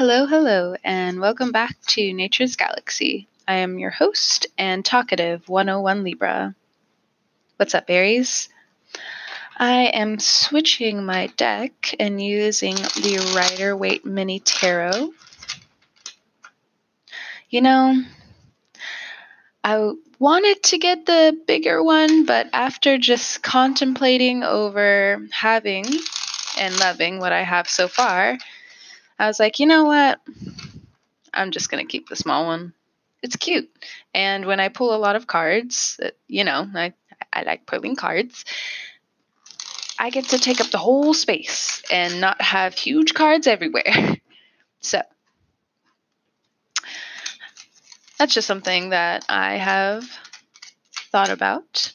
Hello, hello, and welcome back to Nature's Galaxy. I am your host and talkative 101 Libra. What's up, Aries? I am switching my deck and using the Rider Waite Mini Tarot. You know, I wanted to get the bigger one, but after just contemplating over having and loving what I have so far, I was like, you know what? I'm just going to keep the small one. It's cute. And when I pull a lot of cards, you know, I, I like pulling cards, I get to take up the whole space and not have huge cards everywhere. so that's just something that I have thought about.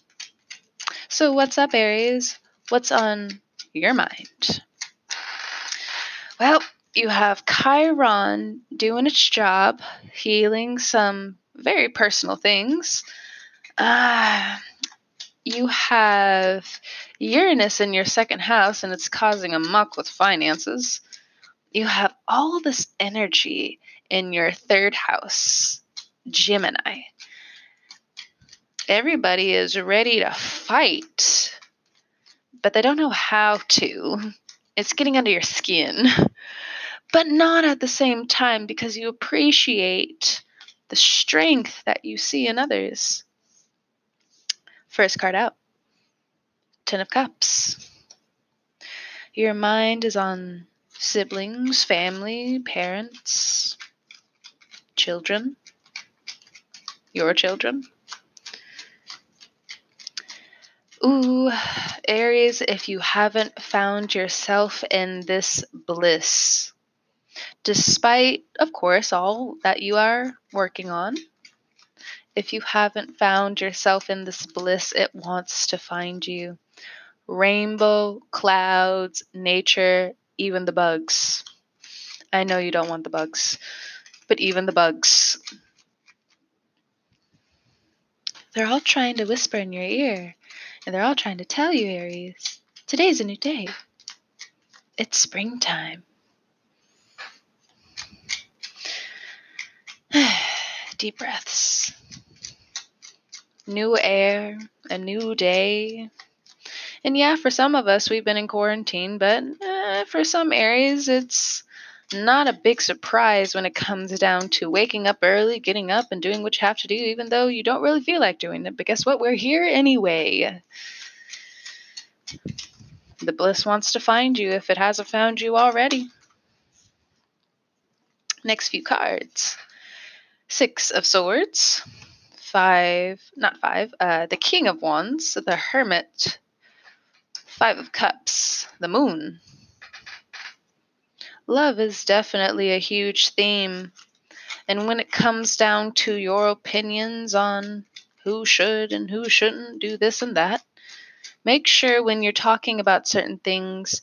So, what's up, Aries? What's on your mind? Well, you have Chiron doing its job, healing some very personal things. Uh, you have Uranus in your second house, and it's causing a muck with finances. You have all this energy in your third house, Gemini. Everybody is ready to fight, but they don't know how to. It's getting under your skin, but not at the same time because you appreciate the strength that you see in others. First card out Ten of Cups. Your mind is on siblings, family, parents, children, your children. Ooh, Aries, if you haven't found yourself in this bliss, despite, of course, all that you are working on, if you haven't found yourself in this bliss, it wants to find you. Rainbow, clouds, nature, even the bugs. I know you don't want the bugs, but even the bugs. They're all trying to whisper in your ear and they're all trying to tell you, Aries, today's a new day. It's springtime. Deep breaths. New air, a new day. And yeah, for some of us, we've been in quarantine, but uh, for some areas, it's not a big surprise when it comes down to waking up early, getting up, and doing what you have to do, even though you don't really feel like doing it. But guess what? We're here anyway. The bliss wants to find you if it hasn't found you already. Next few cards Six of Swords, five, not five, uh, the King of Wands, the Hermit, Five of Cups, the Moon, love is definitely a huge theme. And when it comes down to your opinions on who should and who shouldn't do this and that, make sure when you're talking about certain things,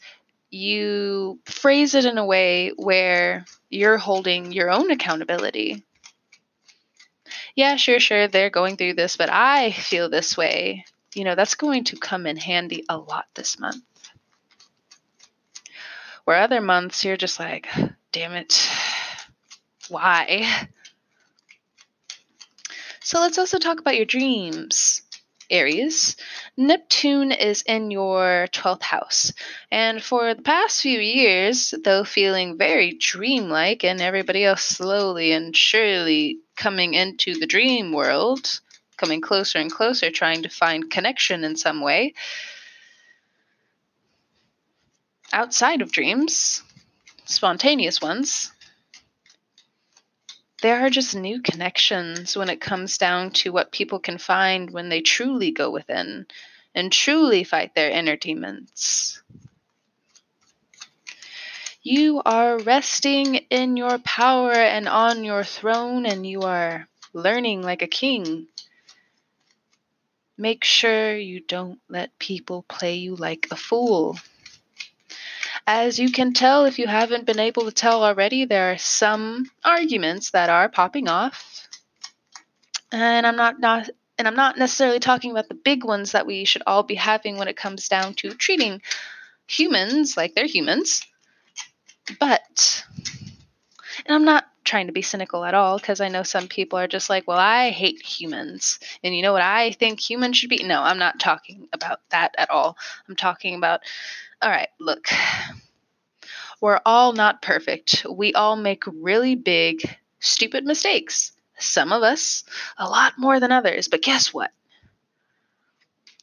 you phrase it in a way where you're holding your own accountability. Yeah, sure, sure, they're going through this, but I feel this way. You know, that's going to come in handy a lot this month. Where other months you're just like, damn it, why? So let's also talk about your dreams. Aries, Neptune is in your 12th house. And for the past few years, though feeling very dreamlike and everybody else slowly and surely coming into the dream world, coming closer and closer, trying to find connection in some way, outside of dreams, spontaneous ones, there are just new connections when it comes down to what people can find when they truly go within and truly fight their inner demons. You are resting in your power and on your throne, and you are learning like a king. Make sure you don't let people play you like a fool. As you can tell, if you haven't been able to tell already, there are some arguments that are popping off. And I'm not, not and I'm not necessarily talking about the big ones that we should all be having when it comes down to treating humans like they're humans. But And I'm not trying to be cynical at all because I know some people are just like, well, I hate humans. And you know what I think humans should be? No, I'm not talking about that at all. I'm talking about, all right, look, we're all not perfect. We all make really big, stupid mistakes. Some of us, a lot more than others. But guess what?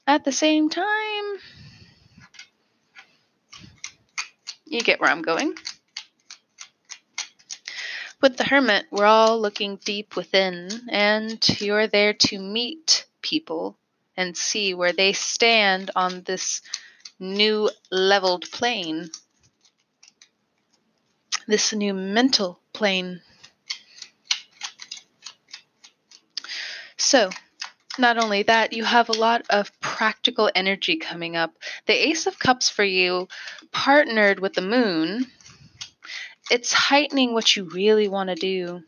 At the same time, you get where I'm going. With the hermit, we're all looking deep within, and you're there to meet people and see where they stand on this new leveled plane, this new mental plane. So, not only that, you have a lot of practical energy coming up. The Ace of Cups for you, partnered with the moon, it's heightening what you really want to do.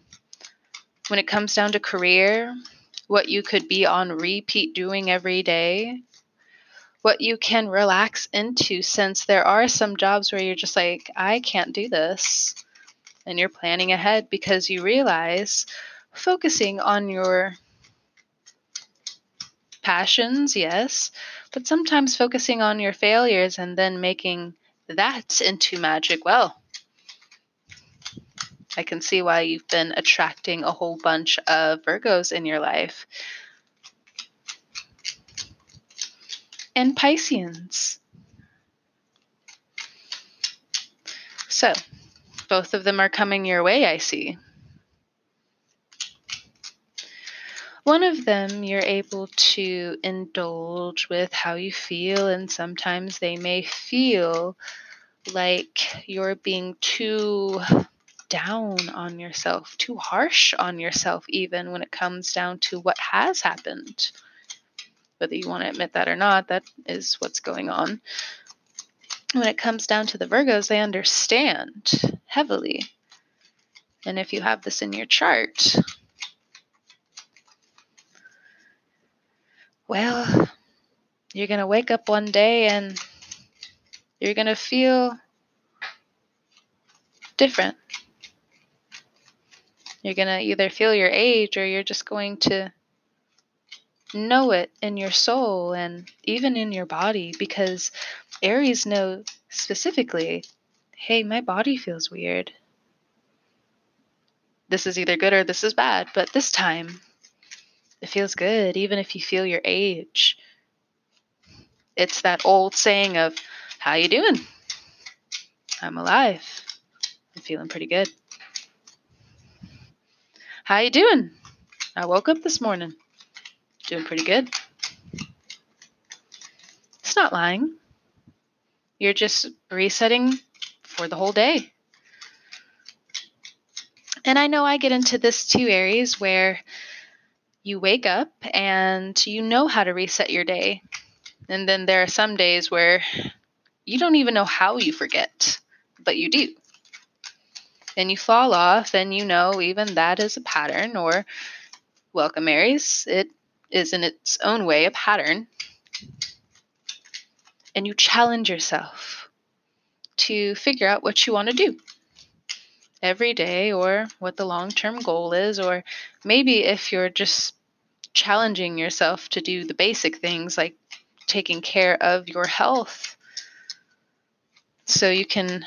When it comes down to career, what you could be on repeat doing every day, what you can relax into, since there are some jobs where you're just like, I can't do this. And you're planning ahead because you realize focusing on your passions, yes, but sometimes focusing on your failures and then making that into magic, well, I can see why you've been attracting a whole bunch of Virgos in your life. And Pisceans. So, both of them are coming your way, I see. One of them you're able to indulge with how you feel, and sometimes they may feel like you're being too down on yourself, too harsh on yourself, even when it comes down to what has happened. Whether you want to admit that or not, that is what's going on. When it comes down to the Virgos, they understand heavily. And if you have this in your chart, well, you're going to wake up one day and you're going to feel different. You're going to either feel your age or you're just going to know it in your soul and even in your body because Aries know specifically hey, my body feels weird. This is either good or this is bad, but this time it feels good, even if you feel your age. It's that old saying of, how you doing? I'm alive. I'm feeling pretty good. How you doing? I woke up this morning. Doing pretty good. It's not lying. You're just resetting for the whole day. And I know I get into this too, Aries, where you wake up and you know how to reset your day. And then there are some days where you don't even know how you forget, but you do and you fall off, and you know even that is a pattern, or welcome Aries, it is in its own way a pattern. And you challenge yourself to figure out what you want to do every day, or what the long term goal is, or maybe if you're just challenging yourself to do the basic things like taking care of your health so you can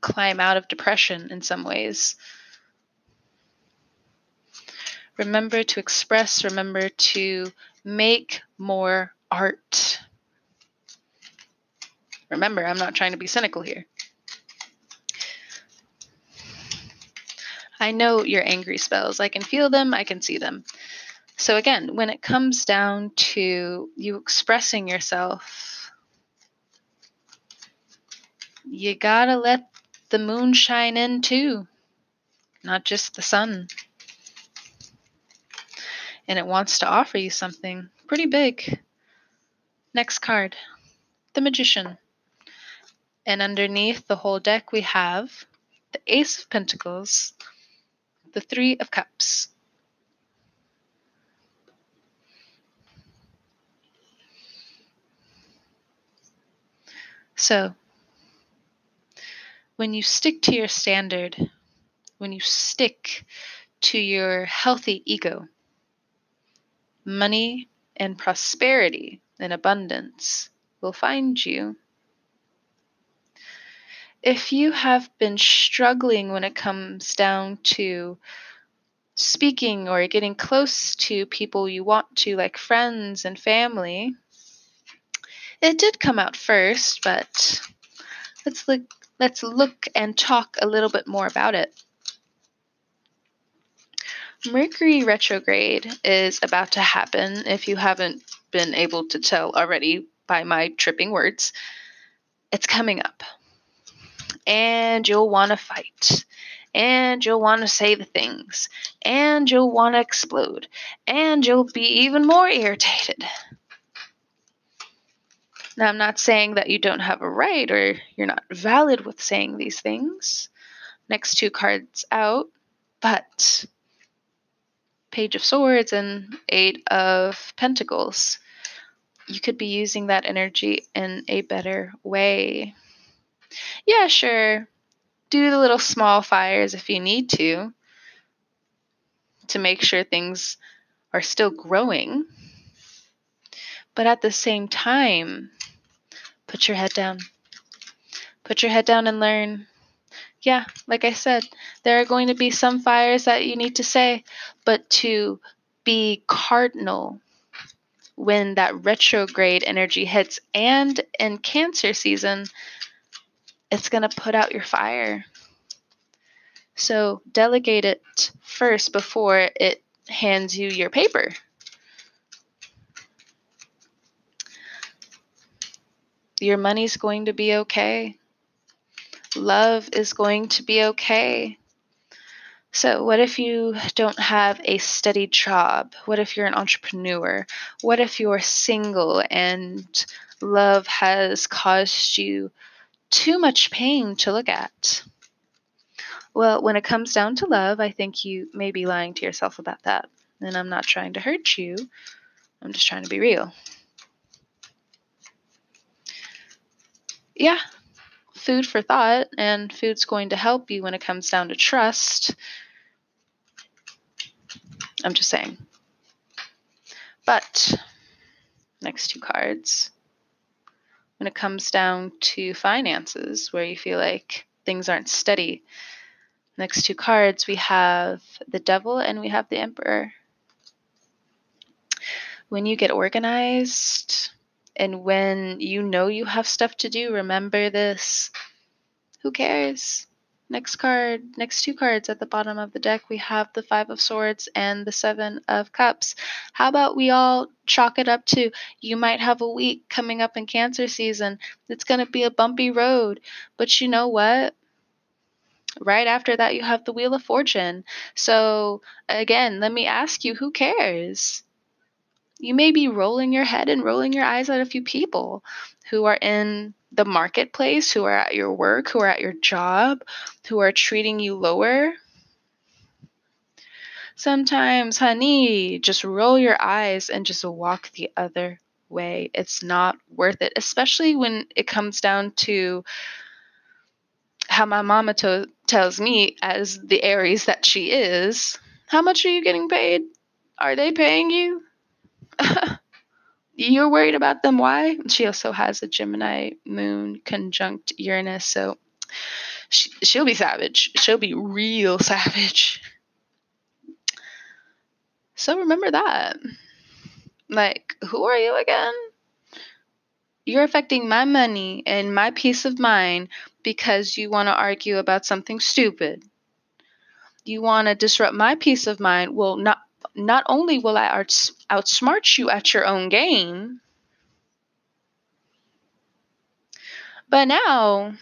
climb out of depression in some ways. Remember to express, remember to make more art. Remember, I'm not trying to be cynical here. I know your angry spells. I can feel them, I can see them. So, again, when it comes down to you expressing yourself, you gotta let the moon shine in too, not just the sun. And it wants to offer you something pretty big. Next card, the Magician. And underneath the whole deck, we have the Ace of Pentacles, the Three of Cups. So, when you stick to your standard, when you stick to your healthy ego. Money and prosperity and abundance will find you. If you have been struggling when it comes down to speaking or getting close to people you want to, like friends and family, it did come out first, but let's look let's look and talk a little bit more about it. Mercury retrograde is about to happen if you haven't been able to tell already by my tripping words. It's coming up. And you'll want to fight. And you'll want to say the things. And you'll want to explode. And you'll be even more irritated. Now, I'm not saying that you don't have a right or you're not valid with saying these things. Next two cards out, but Page of Swords and Eight of Pentacles. You could be using that energy in a better way. Yeah, sure. Do the little small fires if you need to to make sure things are still growing. But at the same time, put your head down. Put your head down and learn yeah, like I said, there are going to be some fires that you need to say, but to be cardinal when that retrograde energy hits and in Cancer season, it's going to put out your fire. So delegate it first before it hands you your paper. Your money's going to be okay love is going to be okay. So, what if you don't have a steady job? What if you're an entrepreneur? What if you're single and love has caused you too much pain to look at? Well, when it comes down to love, I think you may be lying to yourself about that. And I'm not trying to hurt you, I'm just trying to be real. Yeah, food for thought, and food's going to help you when it comes down to trust. I'm just saying. But, next two cards, when it comes down to finances, where you feel like things aren't steady, next two cards, we have the devil and we have the emperor. When you get organized, and when you know you have stuff to do, remember this. Who cares? Next card, next two cards at the bottom of the deck, we have the Five of Swords and the Seven of Cups. How about we all chalk it up to you might have a week coming up in Cancer season. It's going to be a bumpy road. But you know what? Right after that, you have the Wheel of Fortune. So, again, let me ask you who cares? you may be rolling your head and rolling your eyes at a few people who are in the marketplace, who are at your work, who are at your job, who are treating you lower. Sometimes, honey, just roll your eyes and just walk the other way. It's not worth it, especially when it comes down to how my mama to- tells me, as the Aries that she is, how much are you getting paid? Are they paying you? You're worried about them. Why? She also has a Gemini moon conjunct Uranus, so she, she'll be savage. She'll be real savage. So remember that. Like, who are you again? You're affecting my money and my peace of mind because you want to argue about something stupid. You want to disrupt my peace of mind. Well, not not only will I outsmart you at your own game, but now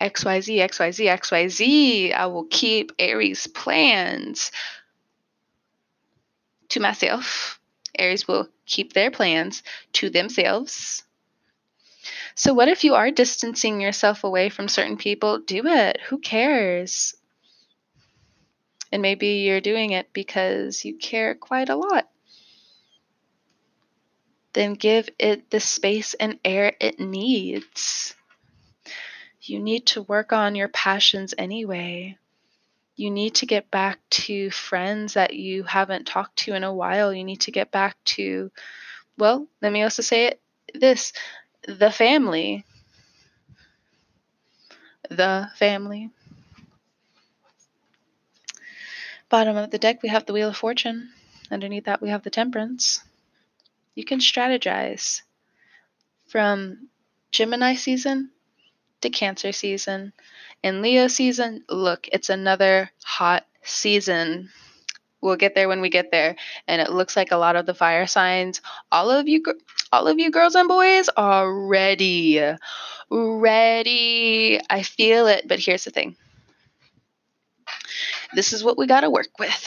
XYZ, XYZ, XYZ, I will keep Aries plans to myself. Aries will keep their plans to themselves. So, what if you are distancing yourself away from certain people? Do it. Who cares? And maybe you're doing it because you care quite a lot. Then give it the space and air it needs. You need to work on your passions anyway. You need to get back to friends that you haven't talked to in a while. You need to get back to, well, let me also say it this the family. The family. Bottom of the deck, we have the Wheel of Fortune. Underneath that, we have the Temperance. You can strategize from Gemini season to Cancer season. and Leo season, look, it's another hot season. We'll get there when we get there. And it looks like a lot of the fire signs, all of you all of you girls and boys are ready. Ready. I feel it, but here's the thing this is what we got to work with.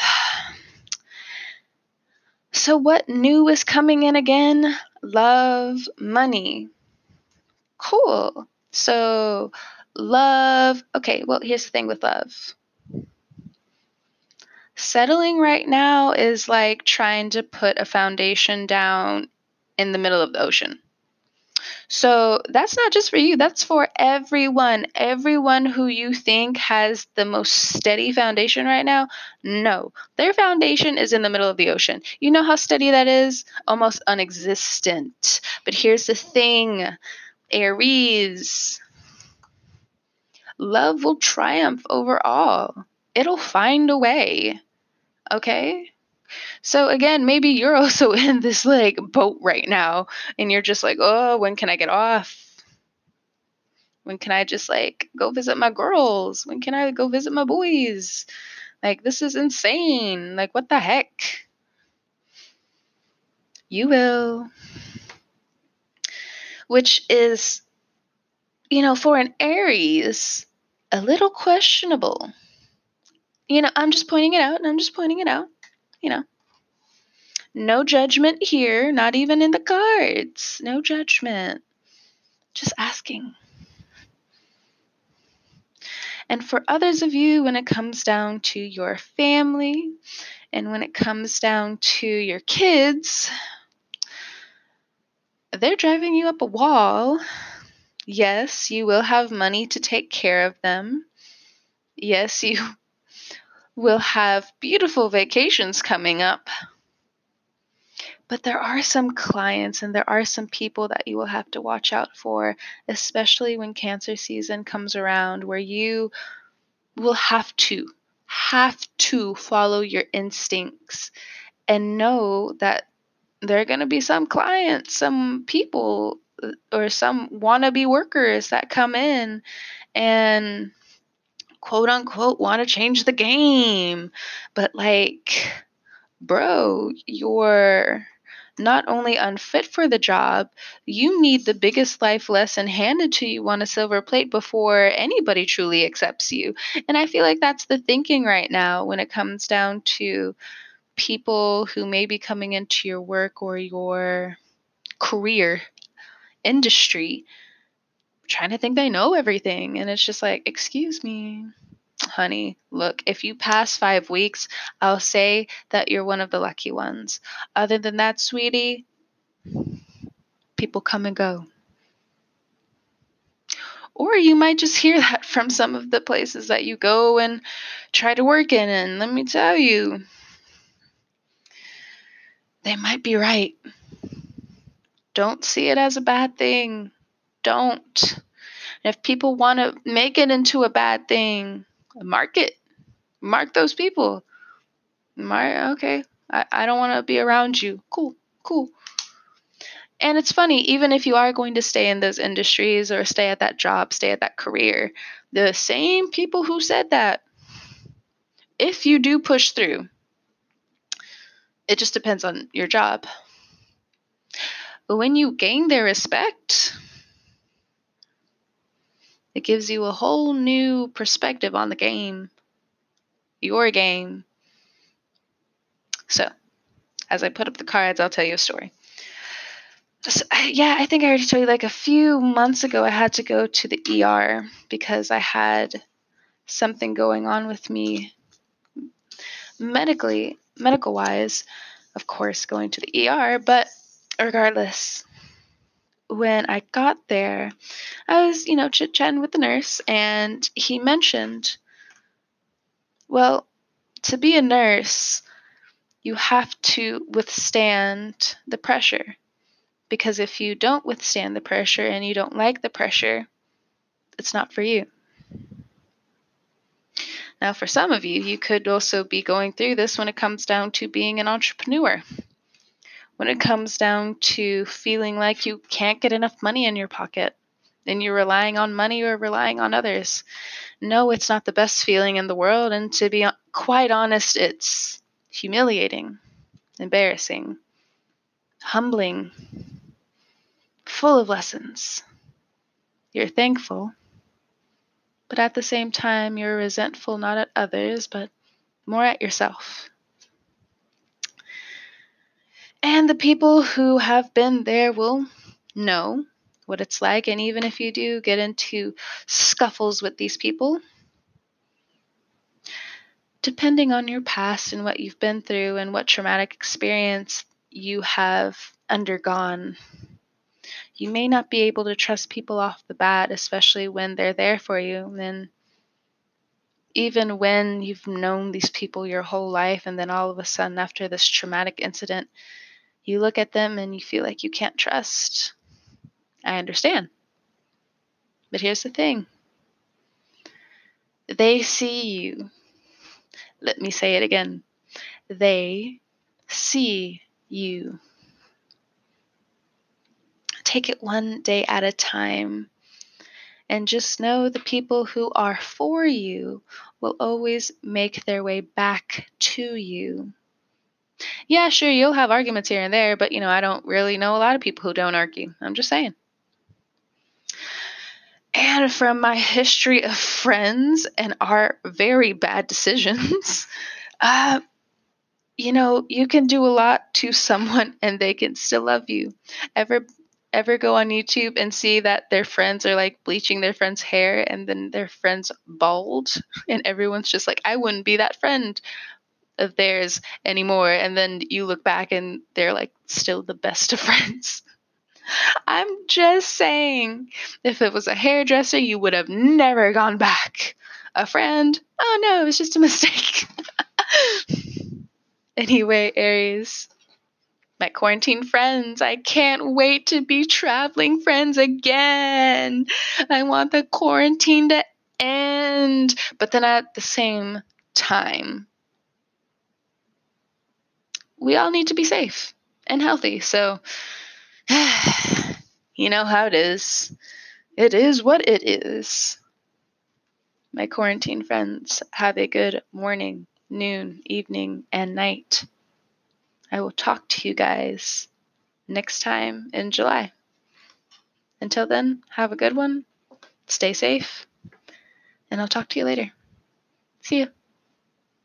So, what new is coming in again? Love, money. Cool. So, love. Okay, well, here's the thing with love. Settling right now is like trying to put a foundation down in the middle of the ocean. So that's not just for you, that's for everyone. Everyone who you think has the most steady foundation right now, no. Their foundation is in the middle of the ocean. You know how steady that is? Almost unexistent. But here's the thing Aries, love will triumph over all, it'll find a way. Okay? So again, maybe you're also in this like boat right now and you're just like, "Oh, when can I get off?" When can I just like go visit my girls? When can I go visit my boys? Like this is insane. Like what the heck? You will. Which is you know, for an Aries, a little questionable. You know, I'm just pointing it out and I'm just pointing it out you know. No judgment here, not even in the cards. No judgment. Just asking. And for others of you, when it comes down to your family and when it comes down to your kids, they're driving you up a wall. Yes, you will have money to take care of them. Yes, you We'll have beautiful vacations coming up. But there are some clients and there are some people that you will have to watch out for, especially when cancer season comes around, where you will have to, have to follow your instincts and know that there are going to be some clients, some people, or some wannabe workers that come in and quote unquote want to change the game. But like, bro, you're not only unfit for the job, you need the biggest life lesson handed to you on a silver plate before anybody truly accepts you. And I feel like that's the thinking right now when it comes down to people who may be coming into your work or your career industry trying to think they know everything. And it's just like, excuse me, honey, look, if you pass five weeks, I'll say that you're one of the lucky ones. Other than that, sweetie, people come and go. Or you might just hear that from some of the places that you go and try to work in. And let me tell you, they might be right. Don't see it as a bad thing don't. And if people want to make it into a bad thing, mark it. Mark those people. Mark, okay, I, I don't want to be around you. Cool, cool. And it's funny, even if you are going to stay in those industries or stay at that job, stay at that career, the same people who said that, if you do push through, it just depends on your job. But when you gain their respect, it gives you a whole new perspective on the game, your game. So, as I put up the cards, I'll tell you a story. So, yeah, I think I already told you like a few months ago, I had to go to the ER because I had something going on with me medically, medical wise. Of course, going to the ER, but regardless, when I got there, I was, you know, chit chatting with the nurse, and he mentioned, well, to be a nurse, you have to withstand the pressure. Because if you don't withstand the pressure and you don't like the pressure, it's not for you. Now, for some of you, you could also be going through this when it comes down to being an entrepreneur. When it comes down to feeling like you can't get enough money in your pocket and you're relying on money or relying on others. No, it's not the best feeling in the world. And to be quite honest, it's humiliating, embarrassing, humbling, full of lessons. You're thankful, but at the same time, you're resentful not at others, but more at yourself. And the people who have been there will know what it's like. And even if you do get into scuffles with these people, depending on your past and what you've been through and what traumatic experience you have undergone, you may not be able to trust people off the bat, especially when they're there for you. And even when you've known these people your whole life, and then all of a sudden, after this traumatic incident, you look at them and you feel like you can't trust. I understand. But here's the thing they see you. Let me say it again. They see you take it one day at a time. And just know the people who are for you will always make their way back to you. Yeah, sure, you'll have arguments here and there, but you know, I don't really know a lot of people who don't argue. I'm just saying. And from my history of friends and our very bad decisions, uh, you know, you can do a lot to someone and they can still love you. Ever ever go on YouTube and see that their friends are like bleaching their friend's hair and then their friend's bald and everyone's just like, I wouldn't be that friend of theirs anymore. And then you look back and they're like still the best of friends. I'm just saying, if it was a hairdresser, you would have never gone back. A friend, oh no, it was just a mistake. anyway, Aries, my quarantine friends. I can't wait to be traveling friends again. I want the quarantine to end. But then at the same time, we all need to be safe and healthy. So, you know how it is. It is what it is. My quarantine friends, have a good morning, noon, evening, and night. I will talk to you guys next time in July. Until then, have a good one, stay safe, and I'll talk to you later. See you.